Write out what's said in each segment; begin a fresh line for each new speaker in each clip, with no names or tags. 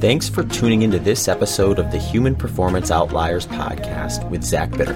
Thanks for tuning into this episode of the Human Performance Outliers podcast with Zach Bitter.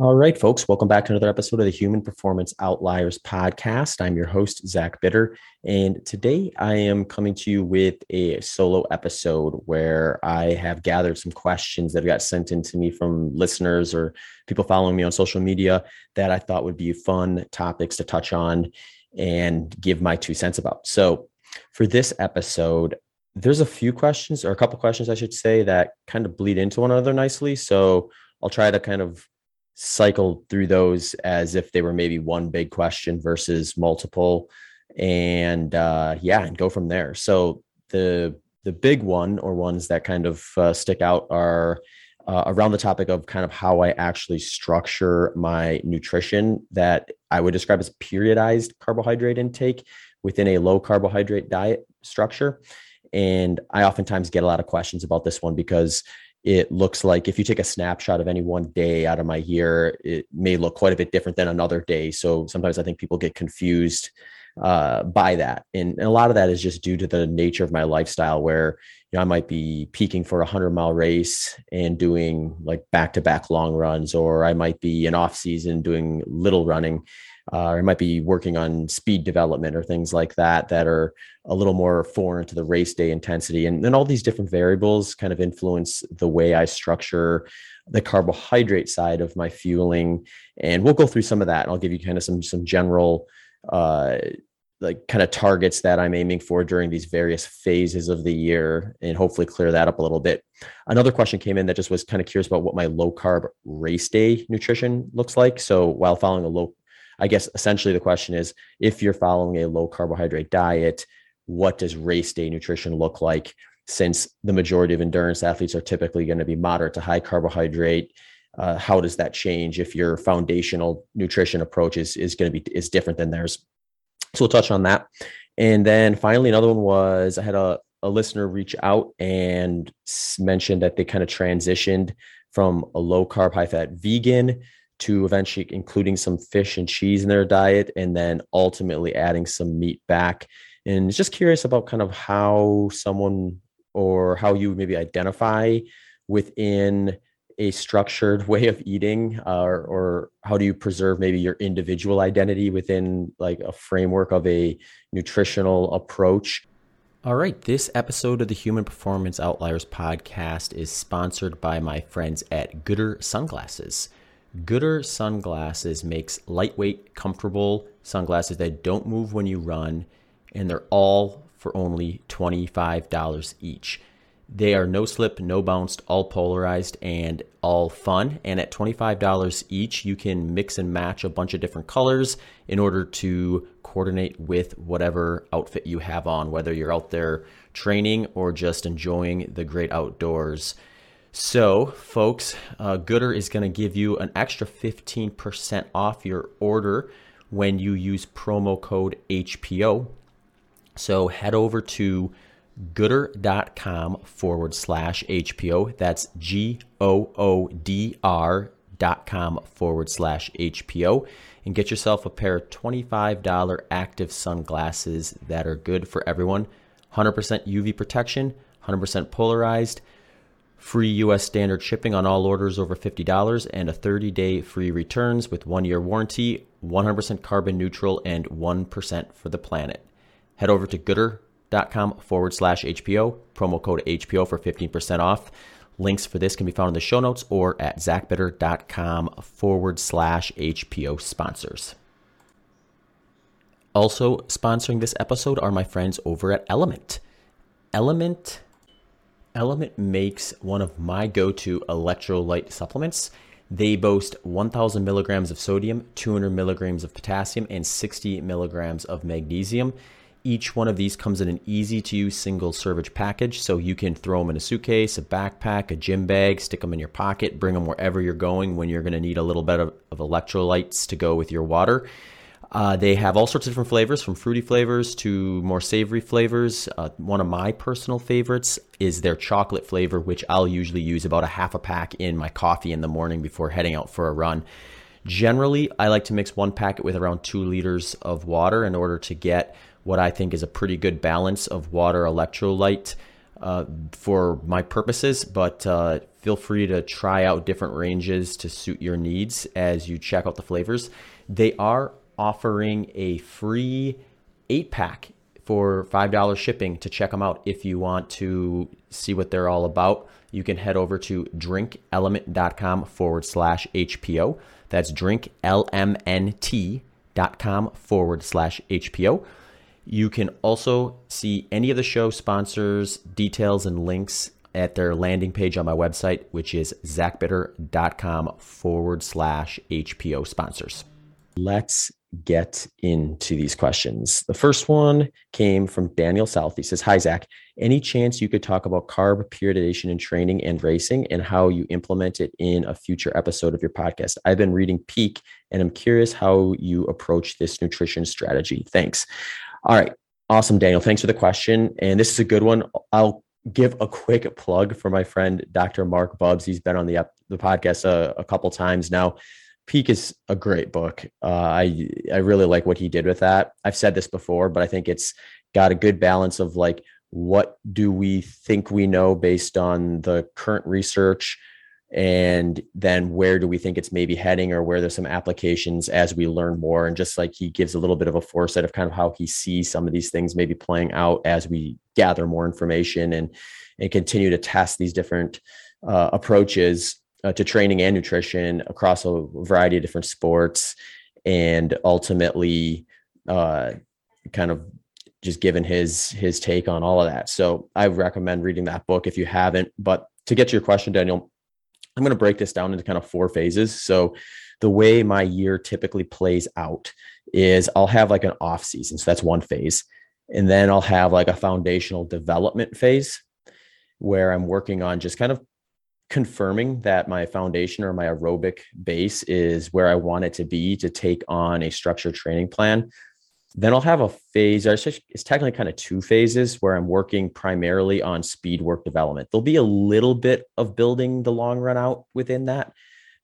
All right, folks, welcome back to another episode of the Human Performance Outliers podcast. I'm your host, Zach Bitter, and today I am coming to you with a solo episode where I have gathered some questions that got sent in to me from listeners or people following me on social media that I thought would be fun topics to touch on and give my two cents about. So, for this episode, there's a few questions or a couple questions, I should say, that kind of bleed into one another nicely. So I'll try to kind of cycle through those as if they were maybe one big question versus multiple. And uh yeah and go from there. So the the big one or ones that kind of uh, stick out are uh, around the topic of kind of how I actually structure my nutrition that I would describe as periodized carbohydrate intake within a low carbohydrate diet structure. And I oftentimes get a lot of questions about this one because it looks like if you take a snapshot of any one day out of my year, it may look quite a bit different than another day. So sometimes I think people get confused uh, by that. And, and, a lot of that is just due to the nature of my lifestyle where, you know, I might be peaking for a hundred mile race and doing like back to back long runs, or I might be in off season doing little running uh, or might be working on speed development or things like that that are a little more foreign to the race day intensity. And then all these different variables kind of influence the way I structure the carbohydrate side of my fueling. And we'll go through some of that. And I'll give you kind of some some general uh, like kind of targets that I'm aiming for during these various phases of the year and hopefully clear that up a little bit. Another question came in that just was kind of curious about what my low carb race day nutrition looks like. So while following a low I guess essentially the question is if you're following a low carbohydrate diet, what does race day nutrition look like? Since the majority of endurance athletes are typically going to be moderate to high carbohydrate, uh, how does that change if your foundational nutrition approach is, is going to be is different than theirs? So we'll touch on that. And then finally, another one was I had a, a listener reach out and mentioned that they kind of transitioned from a low carb, high fat vegan to eventually including some fish and cheese in their diet and then ultimately adding some meat back. And just curious about kind of how someone or how you maybe identify within a structured way of eating uh, or, or how do you preserve maybe your individual identity within like a framework of a nutritional approach? All right, this episode of the Human Performance Outliers podcast is sponsored by my friends at Goodr Sunglasses. Goodr Sunglasses makes lightweight, comfortable sunglasses that don't move when you run, and they're all for only $25 each. They are no slip, no bounced, all polarized, and all fun. And at $25 each, you can mix and match a bunch of different colors in order to coordinate with whatever outfit you have on, whether you're out there training or just enjoying the great outdoors. So, folks, uh, Goodr is going to give you an extra 15% off your order when you use promo code HPO. So, head over to goodr.com forward slash HPO. That's G O O D R dot com forward slash HPO and get yourself a pair of $25 active sunglasses that are good for everyone. 100% UV protection, 100% polarized free US standard shipping on all orders over $50, and a 30 day free returns with one year warranty, 100% carbon neutral, and 1% for the planet. Head over to goodr.com forward slash HPO, promo code HPO for 15% off. Links for this can be found in the show notes or at zachbitter.com forward slash HPO sponsors. Also, sponsoring this episode are my friends over at Element. LMNT LMNT makes one of my go to electrolyte supplements. They boast 1,000 milligrams of sodium, 200 milligrams of potassium, and 60 milligrams of magnesium. Each one of these comes in an easy to use single servage package, so you can throw them in a suitcase, a backpack, a gym bag, stick them in your pocket, bring them wherever you're going when you're going to need a little bit of, of electrolytes to go with your water. Uh, they have all sorts of different flavors, from fruity flavors to more savory flavors. Uh, one of my personal favorites is their chocolate flavor, which I'll usually use about a half a pack in my coffee in the morning before heading out for a run. Generally, I like to mix one packet with around two liters of water in order to get what I think is a pretty good balance of water electrolyte uh, for my purposes. But uh, feel free to try out different ranges to suit your needs as you check out the flavors. They are offering a free eight pack for $5 shipping to check them out. If you want to see what they're all about, you can head over to drinklmnt.com forward slash HPO. That's drinklmnt.com forward slash HPO. You can also see any of the show sponsors, details, and links at their landing page on my website, which is zachbitter.com forward slash HPO sponsors. Let's get into these questions. The first one came from Daniel South. He says, Hi, Zach. Any chance you could talk about carb periodization in training and racing and how you implement it in a future episode of your podcast? I've been reading Peak and I'm curious how you approach this nutrition strategy. Thanks. All right. Awesome, Daniel. Thanks for the question. And this is a good one. I'll give a quick plug for my friend, Dr. Marc Bubbs. He's been on the, the podcast a, a couple times now. Peak is a great book. Uh, I I really like what he did with that. I've said this before, but I think it's got a good balance of like what do we think we know based on the current research and then where do we think it's maybe heading or where there's some applications as we learn more and just like he gives a little bit of a foresight of kind of how he sees some of these things maybe playing out as we gather more information and and continue to test these different uh, approaches uh, to training and nutrition across a variety of different sports and ultimately uh, kind of just given his his take on all of that. So i recommend reading that book if you haven't. But to get to your question daniel i'm going to break this down into kind of four phases. So the way my year typically plays out is i'll have like an off season. So that's one phase. And then i'll have like a foundational development phase where i'm working on just kind of confirming that my foundation or my aerobic base is where I want it to be to take on a structured training plan. Then I'll have a phase, it's technically kind of two phases where I'm working primarily on speed work development. There'll be a little bit of building the long run out within that,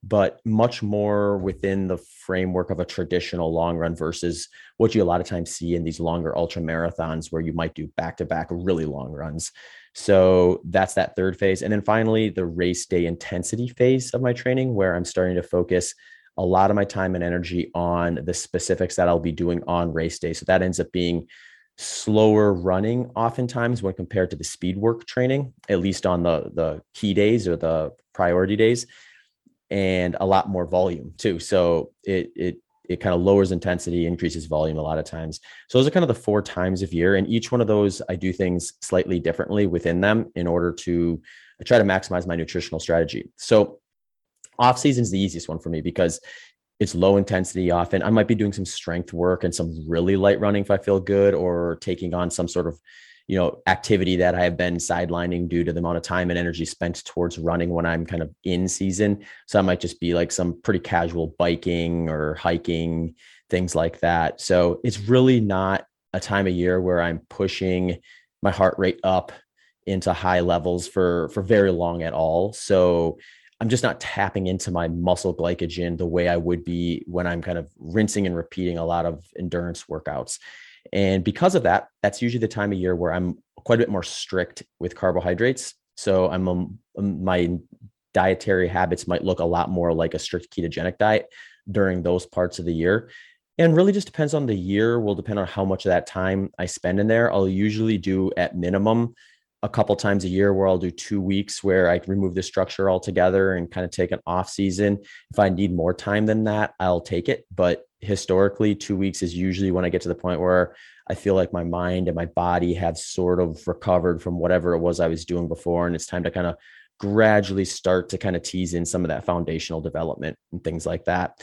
but much more within the framework of a traditional long run versus what you a lot of times see in these longer ultra marathons where you might do back to back really long runs. So that's that third phase. And then finally, the race day intensity phase of my training, where I'm starting to focus a lot of my time and energy on the specifics that I'll be doing on race day. So that ends up being slower running oftentimes when compared to the speed work training, at least on the, the key days or the priority days, and a lot more volume too. So it, it it kind of lowers intensity, increases volume a lot of times. So those are kind of the four times of year. And each one of those, I do things slightly differently within them in order to try to maximize my nutritional strategy. So off season is the easiest one for me because it's low intensity often. I might be doing some strength work and some really light running if I feel good, or taking on some sort of you know activity that I have been sidelining due to the amount of time and energy spent towards running when I'm kind of in season. So I might just be like some pretty casual biking or hiking, things like that. So it's really not a time of year where I'm pushing my heart rate up into high levels for for very long at all. So I'm just not tapping into my muscle glycogen the way I would be when I'm kind of rinsing and repeating a lot of endurance workouts. And because of that, that's usually the time of year where I'm quite a bit more strict with carbohydrates. So I'm um, um, my dietary habits might look a lot more like a strict ketogenic diet during those parts of the year. And really just depends on the year, will depend on how much of that time I spend in there. I'll usually do at minimum a couple times a year where I'll do two weeks where I remove the structure altogether and kind of take an off season. If I need more time than that, I'll take it. But historically, two weeks is usually when I get to the point where I feel like my mind and my body have sort of recovered from whatever it was I was doing before. And it's time to kind of gradually start to kind of tease in some of that foundational development and things like that.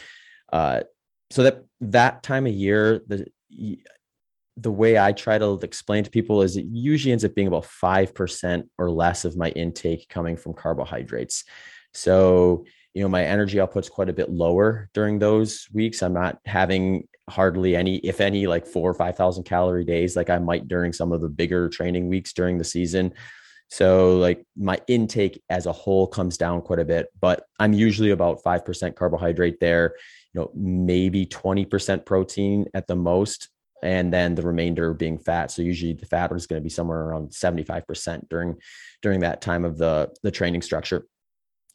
Uh, so that that time of year, the the way I try to explain to people is it usually ends up being about 5% or less of my intake coming from carbohydrates. So you know my energy output's quite a bit lower during those weeks i'm not having hardly any if any like four or five thousand calorie days like i might during some of the bigger training weeks during the season so like my intake as a whole comes down quite a bit but i'm usually about 5% carbohydrate there you know, maybe 20% protein at the most, and then the remainder being fat. So usually the fat is going to be somewhere around 75% during during that time of the the training structure.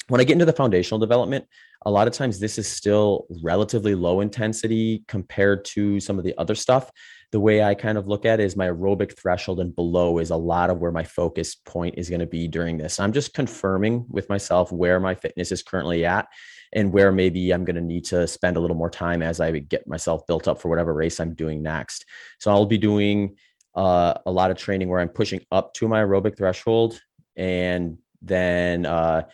When I get into the foundational development, a lot of times this is still relatively low intensity compared to some of the other stuff the way I kind of look at it is my aerobic threshold and below is a lot of where my focus point is going to be during this. I'm just confirming with myself where my fitness is currently at and where maybe I'm going to need to spend a little more time as I get myself built up for whatever race I'm doing next. So I'll be doing uh, a lot of training where I'm pushing up to my aerobic threshold and then uh,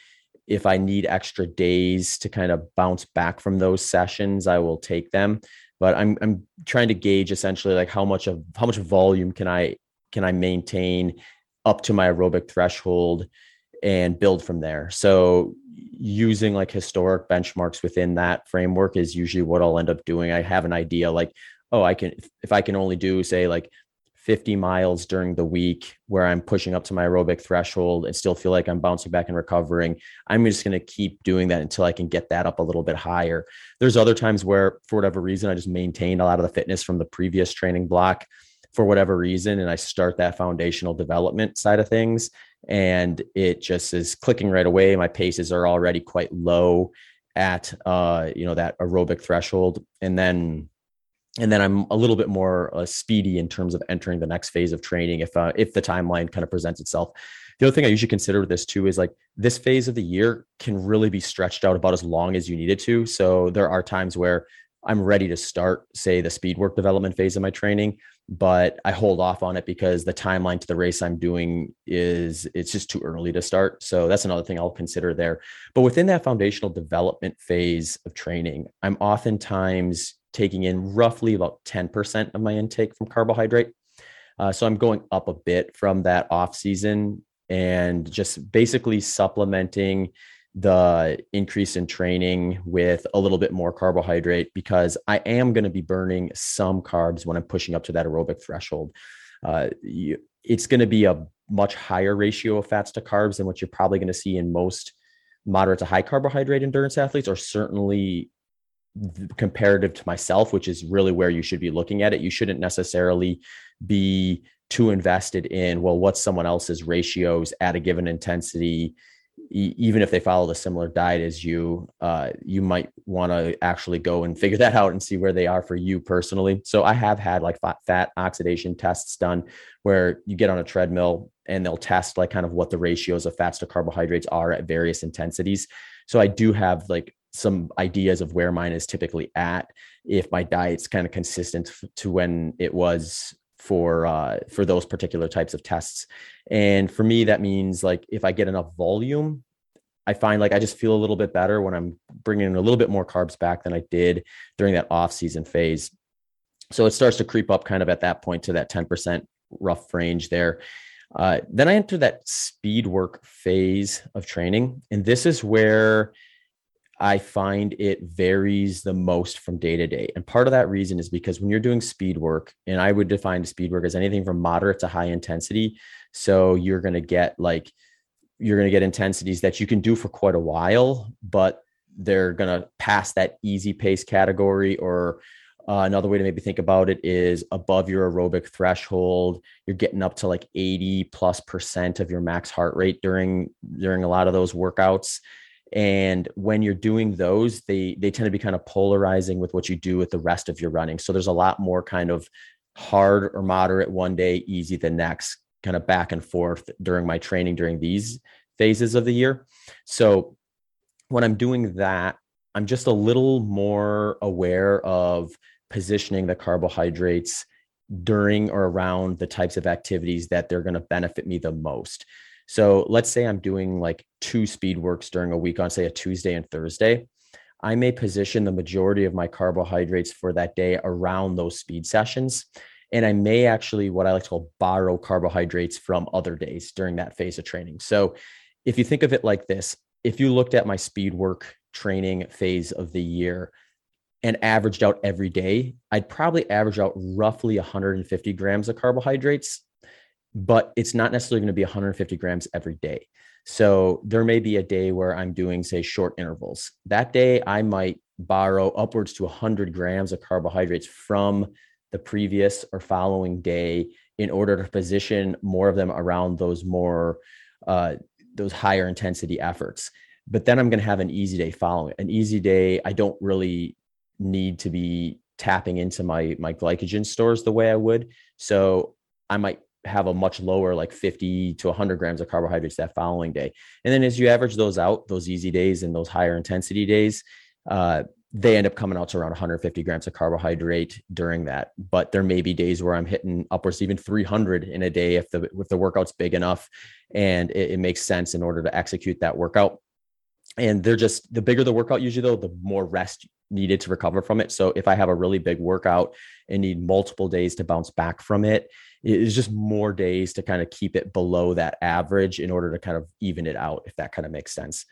if I need extra days to kind of bounce back from those sessions, I will take them but I'm I'm trying to gauge essentially like how much of how much volume can I can I maintain up to my aerobic threshold and build from there. So using like historic benchmarks within that framework is usually what I'll end up doing. I have an idea like, oh, I can if I can only do say like 50 miles during the week where I'm pushing up to my aerobic threshold and still feel like I'm bouncing back and recovering, I'm just going to keep doing that until I can get that up a little bit higher. There's other times where, for whatever reason, I just maintained a lot of the fitness from the previous training block for whatever reason. And I start that foundational development side of things. And it just is clicking right away. My paces are already quite low at, uh, you know, that aerobic threshold. And then and then I'm a little bit more uh, speedy in terms of entering the next phase of training if uh, if the timeline kind of presents itself. The other thing I usually consider with this too is like this phase of the year can really be stretched out about as long as you need it to. So there are times where I'm ready to start, say, the speed work development phase of my training, but I hold off on it because the timeline to the race I'm doing is it's just too early to start. So that's another thing I'll consider there. But within that foundational development phase of training, I'm oftentimes taking in roughly about 10% of my intake from carbohydrate. Uh, so I'm going up a bit from that off season and just basically supplementing the increase in training with a little bit more carbohydrate because I am going to be burning some carbs when I'm pushing up to that aerobic threshold. Uh, you, it's going to be a much higher ratio of fats to carbs than what you're probably going to see in most moderate to high carbohydrate endurance athletes, or certainly comparative to myself, which is really where you should be looking at it. You shouldn't necessarily be too invested in, well, what's someone else's ratios at a given intensity, e- even if they follow a similar diet as you. Uh, you might want to actually go and figure that out and see where they are for you personally. So I have had like fat, fat oxidation tests done where you get on a treadmill and they'll test like kind of what the ratios of fats to carbohydrates are at various intensities. So I do have like some ideas of where mine is typically at if my diet's kind of consistent to when it was for uh, for those particular types of tests. And for me, that means like if I get enough volume, I find like I just feel a little bit better when I'm bringing in a little bit more carbs back than I did during that off season phase. So it starts to creep up kind of at that point to that 10% rough range there. Uh, then I enter that speed work phase of training. And this is where I find it varies the most from day to day. And part of that reason is because when you're doing speed work, and I would define speed work as anything from moderate to high intensity. So you're going to get like, you're going to get intensities that you can do for quite a while, but they're going to pass that easy pace category or uh, another way to maybe think about it is above your aerobic threshold. You're getting up to like 80 plus percent of your max heart rate during during a lot of those workouts and when you're doing those they they tend to be kind of polarizing with what you do with the rest of your running. So there's a lot more kind of hard or moderate one day easy the next kind of back and forth during my training during these phases of the year. So when i'm doing that i'm just a little more aware of positioning the carbohydrates during or around the types of activities that they're going to benefit me the most so let's say I'm doing like two speed works during a week on, say, a Tuesday and Thursday. I may position the majority of my carbohydrates for that day around those speed sessions. And I may actually, what I like to call, borrow carbohydrates from other days during that phase of training. So if you think of it like this, if you looked at my speed work training phase of the year and averaged out every day, I'd probably average out roughly 150 grams of carbohydrates but it's not necessarily going to be 150 grams every day. So there may be a day where I'm doing, say, short intervals. That day, I might borrow upwards to 100 grams of carbohydrates from the previous or following day in order to position more of them around those more uh, those higher intensity efforts but then i'm going to have an easy day following an easy day i don't really need to be tapping into my my glycogen stores the way i would so i might have a much lower like 50 to 100 grams of carbohydrates that following day and then as you average those out those easy days and those higher intensity days uh, they end up coming out to around 150 grams of carbohydrate during that. But there may be days where I'm hitting upwards even 300 in a day if the if the workout's big enough and it, it makes sense in order to execute that workout. And they're just the bigger the workout usually though, the more rest needed to recover from it. So if I have a really big workout and need multiple days to bounce back from it, it's just more days to kind of keep it below that average in order to kind of even it out, if that kind of makes sense.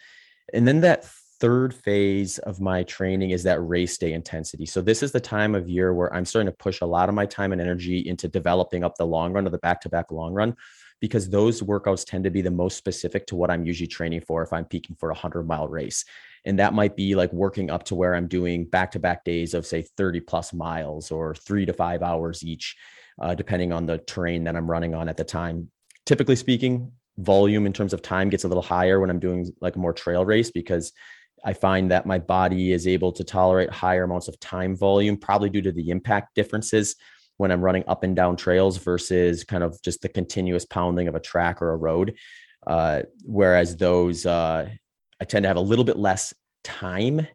And then that third phase of my training is that race day intensity. So this is the time of year where I'm starting to push a lot of my time and energy into developing up the long run or the back-to-back long run because those workouts tend to be the most specific to what I'm usually training for if I'm peaking for a 100 mile race. And that might be like working up to where I'm doing back to back days of, say, 30 plus miles or three to five hours each, uh, depending on the terrain that I'm running on at the time. Typically speaking, volume in terms of time gets a little higher when I'm doing like a more trail race because I find that my body is able to tolerate higher amounts of time volume, probably due to the impact differences when I'm running up and down trails versus kind of just the continuous pounding of a track or a road. Uh, whereas those, uh, I tend to have a little bit less time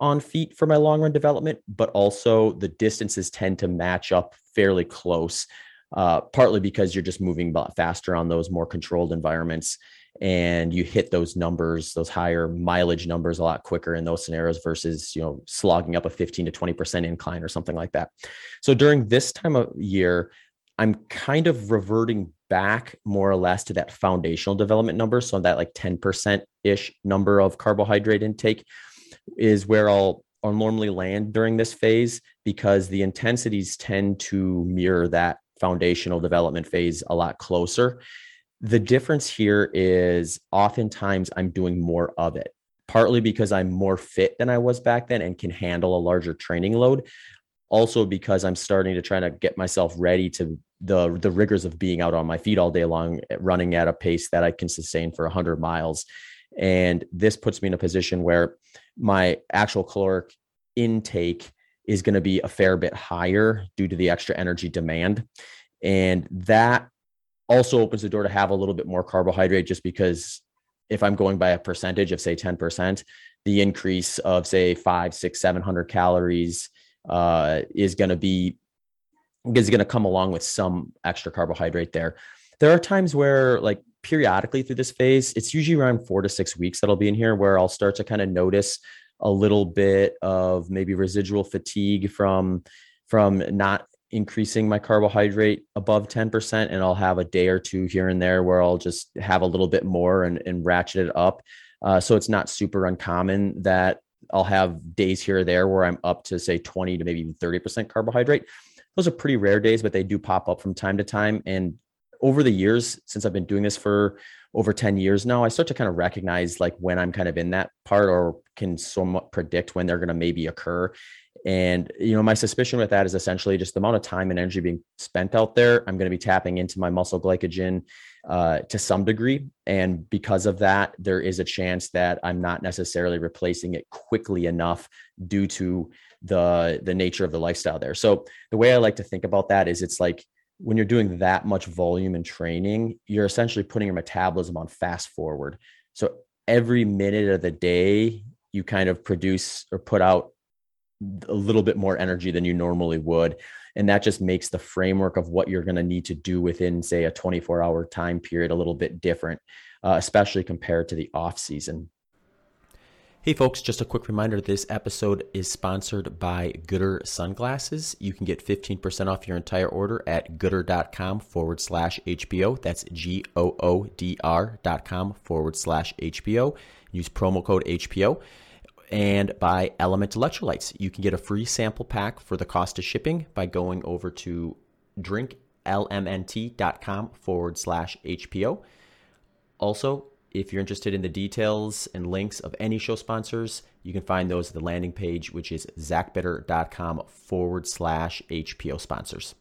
on feet for my long run development, but also the distances tend to match up fairly close, uh, partly because you're just moving faster on those more controlled environments and you hit those numbers those higher mileage numbers a lot quicker in those scenarios versus you know slogging up a 15 to 20% incline or something like that. So during this time of year i'm kind of reverting back more or less to that foundational development number so that like 10% ish number of carbohydrate intake is where i'll I'll normally land during this phase because the intensities tend to mirror that foundational development phase a lot closer the difference here is oftentimes I'm doing more of it, partly because I'm more fit than I was back then and can handle a larger training load. Also, because I'm starting to try to get myself ready to the the rigors of being out on my feet all day long, running at a pace that I can sustain for 100 miles. And this puts me in a position where my actual caloric intake is going to be a fair bit higher due to the extra energy demand. And that also opens the door to have a little bit more carbohydrate just because if I'm going by a percentage of say 10%, the increase of say five, six, 700 calories uh, is going to be is going to come along with some extra carbohydrate there. There are times where like periodically through this phase, it's usually around four to six weeks that I'll be in here where I'll start to kind of notice a little bit of maybe residual fatigue from from not increasing my carbohydrate above 10% and I'll have a day or two here and there where I'll just have a little bit more and, and ratchet it up. Uh, so it's not super uncommon that I'll have days here or there where I'm up to say 20 to maybe even 30% carbohydrate. Those are pretty rare days, but they do pop up from time to time. And over the years, since I've been doing this for over 10 years now, I start to kind of recognize like when I'm kind of in that part or can somewhat predict when they're going to maybe occur. And you know, my suspicion with that is essentially just the amount of time and energy being spent out there. I'm going to be tapping into my muscle glycogen uh, to some degree, and because of that, there is a chance that I'm not necessarily replacing it quickly enough due to the the nature of the lifestyle there. So the way I like to think about that is, it's like when you're doing that much volume and training, you're essentially putting your metabolism on fast forward. So every minute of the day, you kind of produce or put out a little bit more energy than you normally would and that just makes the framework of what you're going to need to do within say a 24 hour time period a little bit different uh, especially compared to the off season Hey folks, just a quick reminder this episode is sponsored by Goodr Sunglasses. You can get 15% off your entire order at goodr.com forward slash HPO. That's G O O D R dot com forward slash HPO. Use promo code HPO and by LMNT Electrolytes. You can get a free sample pack for the cost of shipping by going over to drinklmnt.com forward slash HPO. Also, If you're interested in the details and links of any show sponsors, you can find those at the landing page, which is zachbitter.com forward slash HPO sponsors.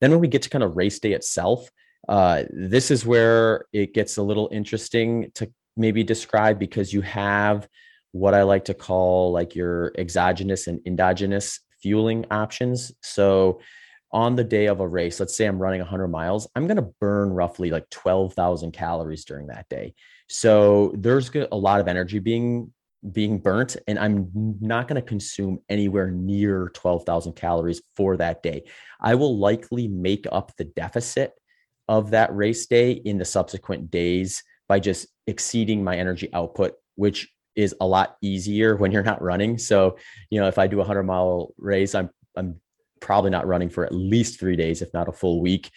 Then when we get to kind of race day itself, uh, this is where it gets a little interesting to maybe describe because you have what I like to call like your exogenous and endogenous fueling options. So on the day of a race, let's say I'm running 100 miles, I'm going to burn roughly like 12,000 calories during that day. So there's a lot of energy being being burnt and I'm not going to consume anywhere near 12,000 calories for that day. I will likely make up the deficit of that race day in the subsequent days by just exceeding my energy output, which is a lot easier when you're not running. So, you know, if I do a 100 mile race, I'm I'm probably not running for at least three days, if not a full week.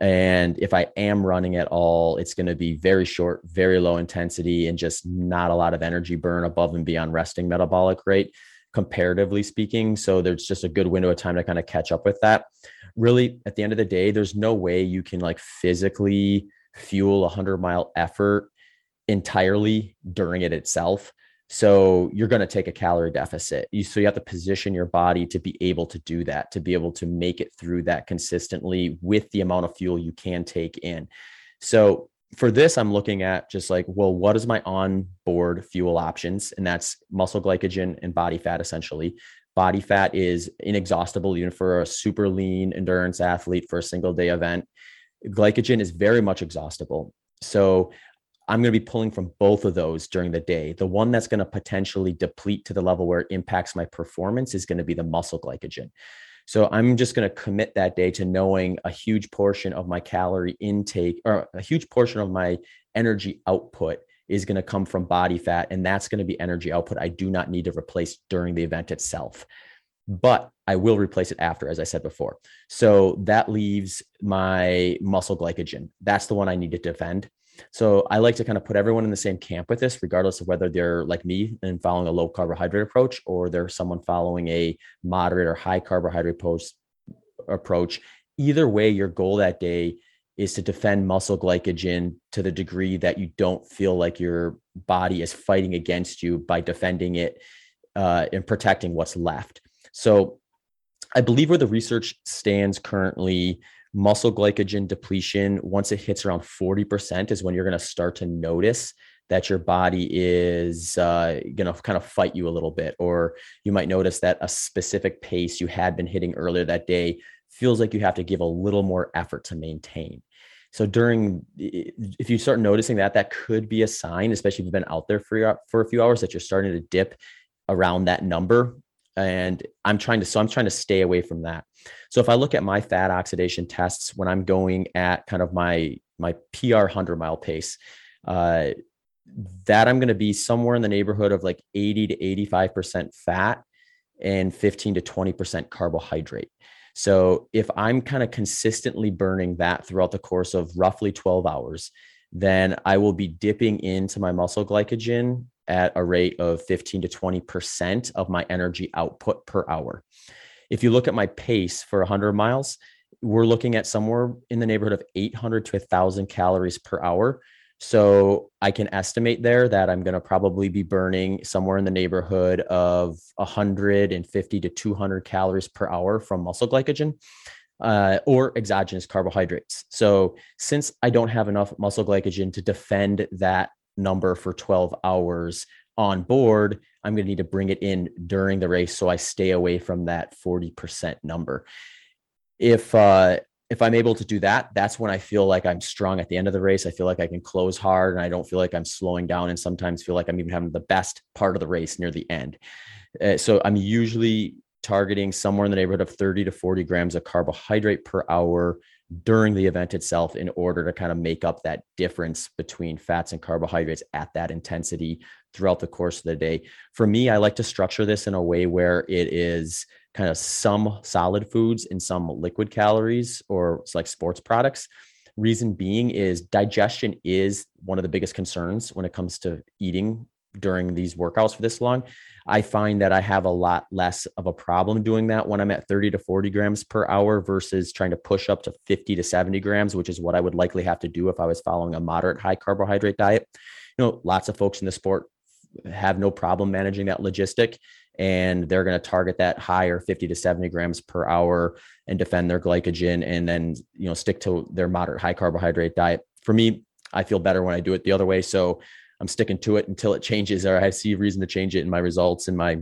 And if I am running at all, it's going to be very short, very low intensity, and just not a lot of energy burn above and beyond resting metabolic rate, comparatively speaking. So there's just a good window of time to kind of catch up with that. Really, at the end of the day, there's no way you can like physically fuel a 100 mile effort entirely during it itself. So you're going to take a calorie deficit. You, so you have to position your body to be able to do that, to be able to make it through that consistently with the amount of fuel you can take in. So for this, I'm looking at just like, well, what is my on-board fuel options? And that's muscle glycogen and body fat essentially. Body fat is inexhaustible, even for a super lean endurance athlete for a single day event. Glycogen is very much exhaustible. So I'm going to be pulling from both of those during the day. The one that's going to potentially deplete to the level where it impacts my performance is going to be the muscle glycogen. So I'm just going to commit that day to knowing a huge portion of my calorie intake or a huge portion of my energy output is going to come from body fat. And that's going to be energy output I do not need to replace during the event itself. But I will replace it after, as I said before. So that leaves my muscle glycogen. That's the one I need to defend. So I like to kind of put everyone in the same camp with this, regardless of whether they're like me and following a low carbohydrate approach or they're someone following a moderate or high carbohydrate post approach. Either way, your goal that day is to defend muscle glycogen to the degree that you don't feel like your body is fighting against you by defending it uh, and protecting what's left. So I believe where the research stands currently muscle glycogen depletion, once it hits around 40%, is when you're going to start to notice that your body is uh, going to kind of fight you a little bit. Or you might notice that a specific pace you had been hitting earlier that day feels like you have to give a little more effort to maintain. So during, if you start noticing that, that could be a sign, especially if you've been out there for, for a few hours, that you're starting to dip around that number and i'm trying to so i'm trying to stay away from that. So if i look at my fat oxidation tests when i'm going at kind of my my pr 100 mile pace uh, that i'm going to be somewhere in the neighborhood of like 80 to 85% fat and 15 to 20% carbohydrate. So if i'm kind of consistently burning that throughout the course of roughly 12 hours then i will be dipping into my muscle glycogen at a rate of 15 to 20% of my energy output per hour. If you look at my pace for 100 miles, we're looking at somewhere in the neighborhood of 800 to 1,000 calories per hour. So I can estimate there that I'm going to probably be burning somewhere in the neighborhood of 150 to 200 calories per hour from muscle glycogen. Uh, or exogenous carbohydrates. So, since I don't have enough muscle glycogen to defend that number for 12 hours on board, I'm going to need to bring it in during the race so I stay away from that 40% number. If uh, if I'm able to do that, that's when I feel like I'm strong at the end of the race. I feel like I can close hard and I don't feel like I'm slowing down and sometimes feel like I'm even having the best part of the race near the end. Uh, so I'm usually targeting somewhere in the neighborhood of 30 to 40 grams of carbohydrate per hour during the event itself in order to kind of make up that difference between fats and carbohydrates at that intensity throughout the course of the day. For me, I like to structure this in a way where it is kind of some solid foods and some liquid calories or it's like sports products. Reason being is digestion is one of the biggest concerns when it comes to eating during these workouts for this long. I find that I have a lot less of a problem doing that when I'm at 30 to 40 grams per hour versus trying to push up to 50 to 70 grams, which is what I would likely have to do if I was following a moderate high carbohydrate diet. You know, lots of folks in the sport have no problem managing that logistic and they're going to target that higher 50 to 70 grams per hour and defend their glycogen and then you know stick to their moderate high carbohydrate diet for me i feel better when i do it the other way so i'm sticking to it until it changes or i see reason to change it in my results and my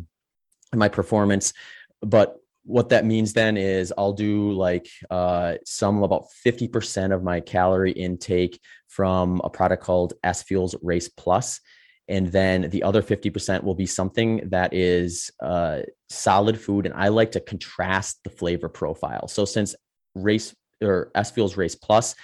in my performance. But what that means then is I'll do like uh, some about 50% of my calorie intake from a product called S Fuels Race Plus. And then the other 50% will be something that is uh, solid food and i like to contrast the flavor profile. So since race or s fuels race plus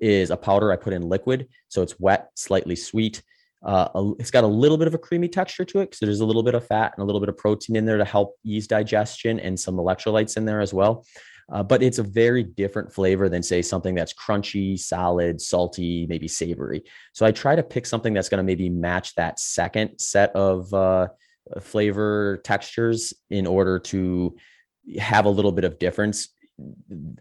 is a powder i put in liquid so it's wet slightly sweet uh, it's got a little bit of a creamy texture to it so there's a little bit of fat and a little bit of protein in there to help ease digestion and some electrolytes in there as well uh, but it's a very different flavor than say something that's crunchy, solid, salty, maybe savory. So I try to pick something that's going to maybe match that second set of uh, flavor textures in order to have a little bit of difference.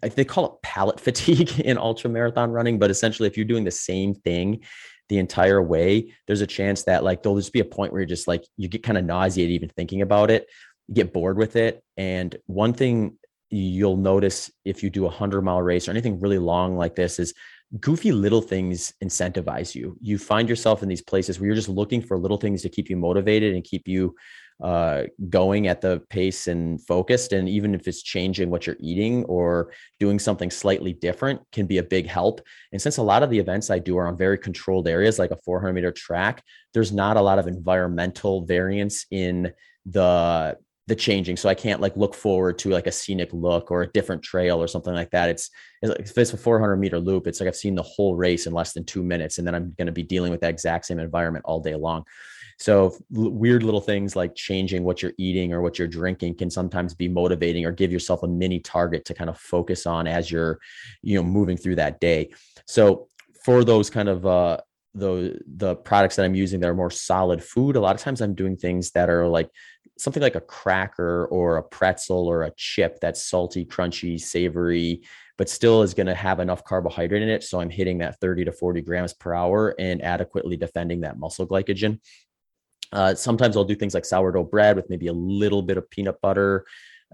They call it palate fatigue in ultra marathon running, but essentially, if you're doing the same thing the entire way, there's a chance that like there'll just be a point where you're just like you get kind of nauseated even thinking about it, you get bored with it. And one thing you'll notice if you do a 100 mile race or anything really long like this is goofy little things incentivize you you find yourself in these places where you're just looking for little things to keep you motivated and keep you uh, going at the pace and focused and even if it's changing what you're eating or doing something slightly different can be a big help and since a lot of the events i do are on very controlled areas like a 400 meter track there's not a lot of environmental variance in the the changing. So I can't like look forward to like a scenic look or a different trail or something like that. It's, it's like, if it's a 400 meter loop, it's like I've seen the whole race in less than two minutes, and then I'm going to be dealing with that exact same environment all day long. So l- weird little things like changing what you're eating or what you're drinking can sometimes be motivating or give yourself a mini target to kind of focus on as you're, you know, moving through that day. So for those kind of uh, the the products that I'm using that are more solid food, a lot of times I'm doing things that are like something like a cracker or a pretzel or a chip that's salty, crunchy, savory, but still is going to have enough carbohydrate in it. So I'm hitting that 30 to 40 grams per hour and adequately defending that muscle glycogen. Uh, sometimes I'll do things like sourdough bread with maybe a little bit of peanut butter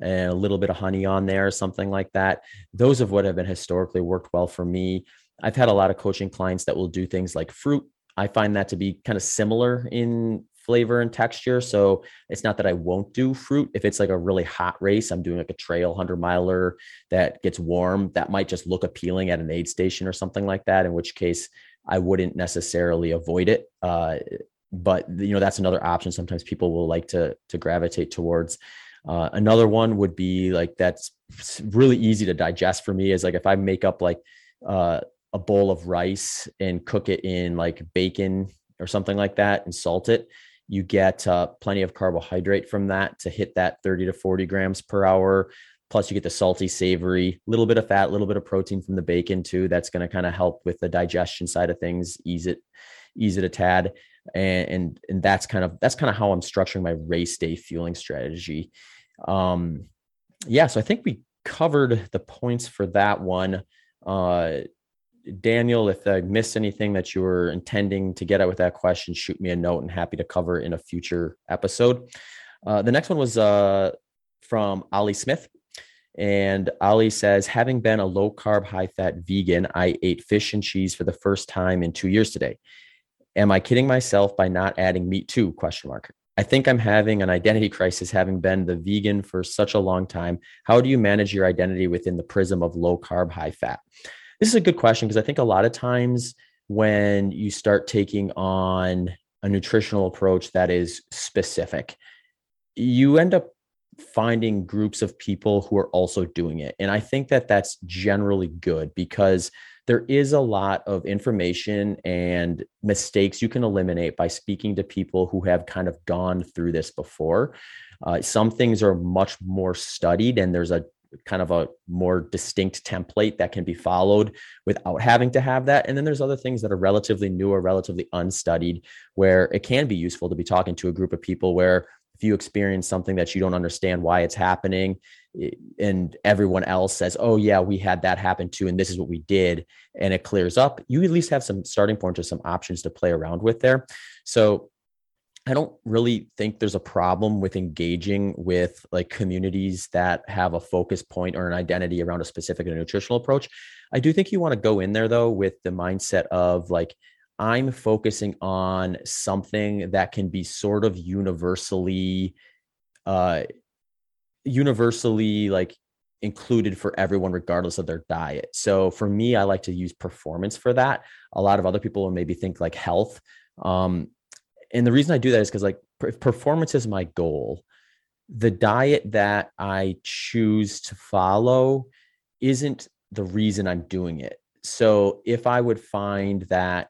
and a little bit of honey on there, something like that. Those of what have been historically worked well for me. I've had a lot of coaching clients that will do things like fruit. I find that to be kind of similar in flavor and texture. So it's not that I won't do fruit. If it's like a really hot race, I'm doing like a trail 100 miler that gets warm, that might just look appealing at an aid station or something like that, in which case I wouldn't necessarily avoid it. Uh, but you know that's another option. Sometimes people will like to to gravitate towards. Uh, another one would be like that's really easy to digest for me is like if I make up like uh, a bowl of rice and cook it in like bacon or something like that and salt it you get uh, plenty of carbohydrate from that to hit that 30 to 40 grams per hour. Plus, you get the salty, savory, little bit of fat, little bit of protein from the bacon too. That's going to kind of help with the digestion side of things, ease it, ease it a tad, and and and that's kind of that's kind of how I'm structuring my race day fueling strategy. Um, yeah, so I think we covered the points for that one. Uh, Daniel, if I missed anything that you were intending to get at with that question, shoot me a note and happy to cover in a future episode. Uh, the next one was uh, from Ali Smith. And Ali says, having been a low carb, high fat vegan, I ate fish and cheese for the first time in two years today. Am I kidding myself by not adding meat too? Question mark. I think I'm having an identity crisis having been the vegan for such a long time. How do you manage your identity within the prism of low carb, high fat? This is a good question because I think a lot of times when you start taking on a nutritional approach that is specific, you end up finding groups of people who are also doing it. And I think that that's generally good because there is a lot of information and mistakes you can eliminate by speaking to people who have kind of gone through this before. Uh, some things are much more studied, and there's a kind of a more distinct template that can be followed without having to have that. And then there's other things that are relatively new or relatively unstudied where it can be useful to be talking to a group of people where if you experience something that you don't understand why it's happening and everyone else says oh yeah we had that happen too and this is what we did and it clears up you at least have some starting points or some options to play around with there so I don't really think there's a problem with engaging with like communities that have a focus point or an identity around a specific nutritional approach. I do think you want to go in there though with the mindset of like, I'm focusing on something that can be sort of universally, uh, universally like included for everyone regardless of their diet. So for me, I like to use performance for that. A lot of other people will maybe think like health. Um, and the reason I do that is because like performance is my goal. The diet that I choose to follow isn't the reason I'm doing it. So if I would find that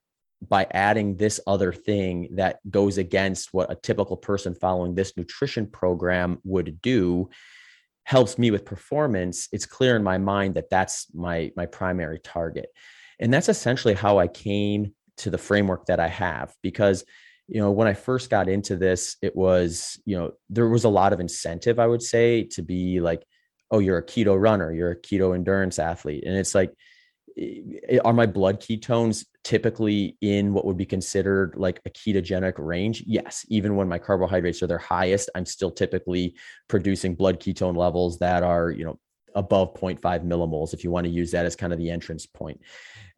by adding this other thing that goes against what a typical person following this nutrition program would do helps me with performance it's clear in my mind that that's my my primary target. And that's essentially how i came to the framework that i have because you know when i first got into this it was you know there was a lot of incentive i would say to be like oh you're a keto runner you're a keto endurance athlete. And it's like are my blood ketones typically in what would be considered like a ketogenic range? Yes even when my carbohydrates are their highest i'm still typically producing blood ketone levels that are you know above 0.5 millimoles if you want to use that as kind of the entrance point.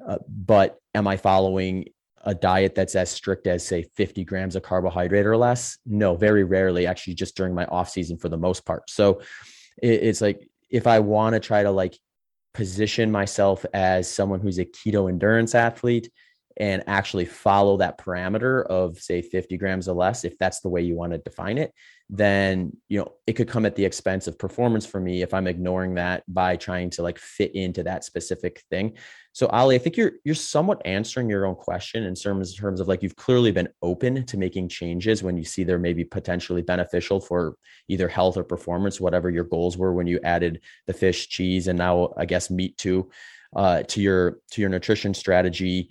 Uh, but am i following a diet that's as strict as say 50 grams of carbohydrate or less? No very rarely actually just during my off season for the most part. So it, it's like if i want to try to like position myself as someone who's a keto endurance athlete and actually follow that parameter of say 50 grams or less if that's the way you want to define it then you know it could come at the expense of performance for me if i'm ignoring that by trying to like fit into that specific thing. So ali i think you're you're somewhat answering your own question in terms in terms of like you've clearly been open to making changes when you see they're maybe potentially beneficial for either health or performance whatever your goals were when you added the fish cheese and now i guess meat too uh, to your to your nutrition strategy.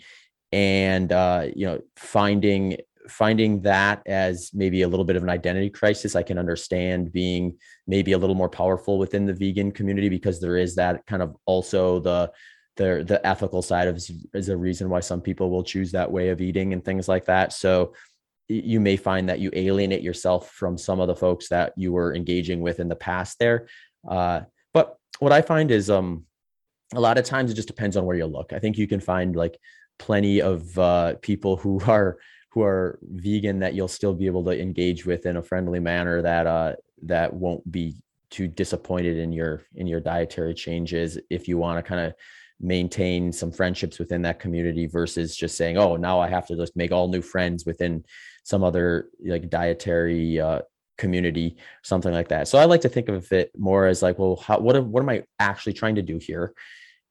And uh, you know finding finding that as maybe a little bit of an identity crisis i can understand being maybe a little more powerful within the vegan community because there is that kind of also the the the ethical side of is a reason why some people will choose that way of eating and things like that. So you may find that you alienate yourself from some of the folks that you were engaging with in the past there. Uh, but what i find is um a lot of times it just depends on where you look. I think you can find like plenty of uh, people who are who are vegan that you'll still be able to engage with in a friendly manner that uh, that won't be too disappointed in your in your dietary changes if you want to kind of maintain some friendships within that community versus just saying oh now i have to just make all new friends within some other like dietary uh, community something like that. So i like to think of it more as like well how, what, what am i actually trying to do here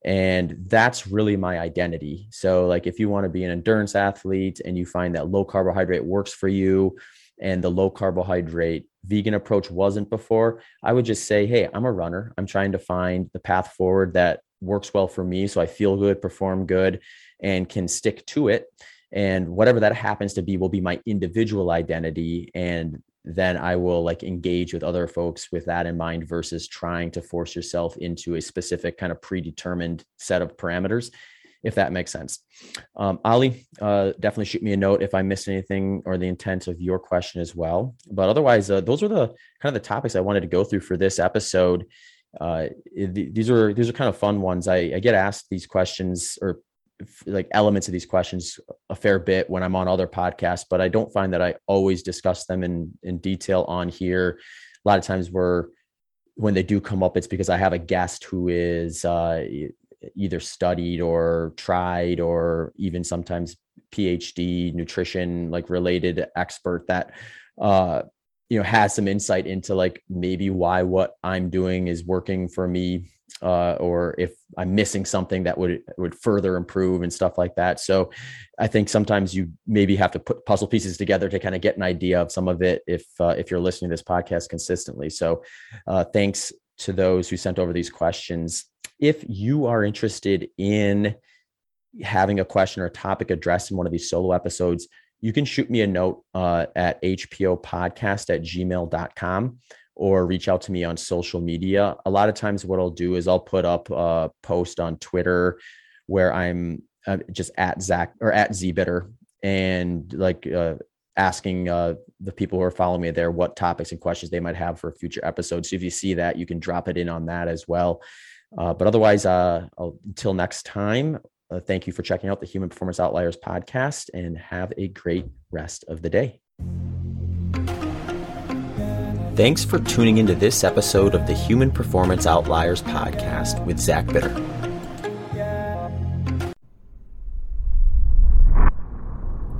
and that's really my identity. So like if you want to be an endurance athlete and you find that low carbohydrate works for you and the low carbohydrate vegan approach wasn't before i would just say hey i'm a runner. I'm trying to find the path forward that works well for me so i feel good perform good and can stick to it. And whatever that happens to be will be my individual identity and then I will like engage with other folks with that in mind versus trying to force yourself into a specific kind of predetermined set of parameters, if that makes sense. Um, Ali, uh, definitely shoot me a note if I missed anything or the intent of your question as well. But otherwise, uh, those are the kind of the topics I wanted to go through for this episode. Uh, these are these are kind of fun ones. I, I get asked these questions or like elements of these questions a fair bit when I'm on other podcasts, but I don't find that I always discuss them in in detail on here. A lot of times we're when they do come up, it's because I have a guest who is uh, either studied or tried or even sometimes PhD nutrition like related expert that uh, you know has some insight into like maybe why what I'm doing is working for me uh, or if I'm missing something that would would further improve and stuff like that. So I think sometimes you maybe have to put puzzle pieces together to kind of get an idea of some of it if uh, if you're listening to this podcast consistently. So uh, thanks to those who sent over these questions. If you are interested in having a question or a topic addressed in one of these solo episodes, you can shoot me a note uh, at hpopodcast at gmail.com or reach out to me on social media. A lot of times, what I'll do is I'll put up a post on Twitter where I'm uh, just at Zach or at Zbitter and like uh, asking uh, the people who are following me there what topics and questions they might have for future episodes. So if you see that, you can drop it in on that as well. Uh, but otherwise, uh, until next time, thank you for checking out the Human Performance Outliers podcast and have a great rest of the day. Thanks for tuning into this episode of the Human Performance Outliers podcast with Zach Bitter.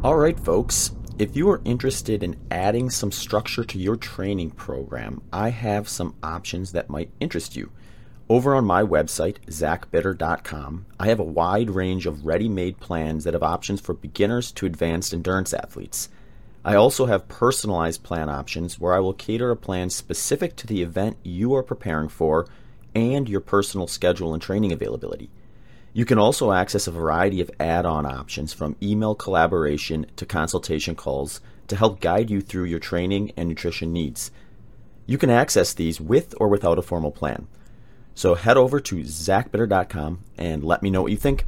All right, folks. If you are interested in adding some structure to your training program, I have some options that might interest you. Over on my website, zachbitter.com, I have a wide range of ready made plans that have options for beginners to advanced endurance athletes. I also have personalized plan options where I will cater a plan specific to the event you are preparing for and your personal schedule and training availability. You can also access a variety of add on options from email collaboration to consultation calls to help guide you through your training and nutrition needs. You can access these with or without a formal plan. So head over to zachbitter.com and let me know what you think.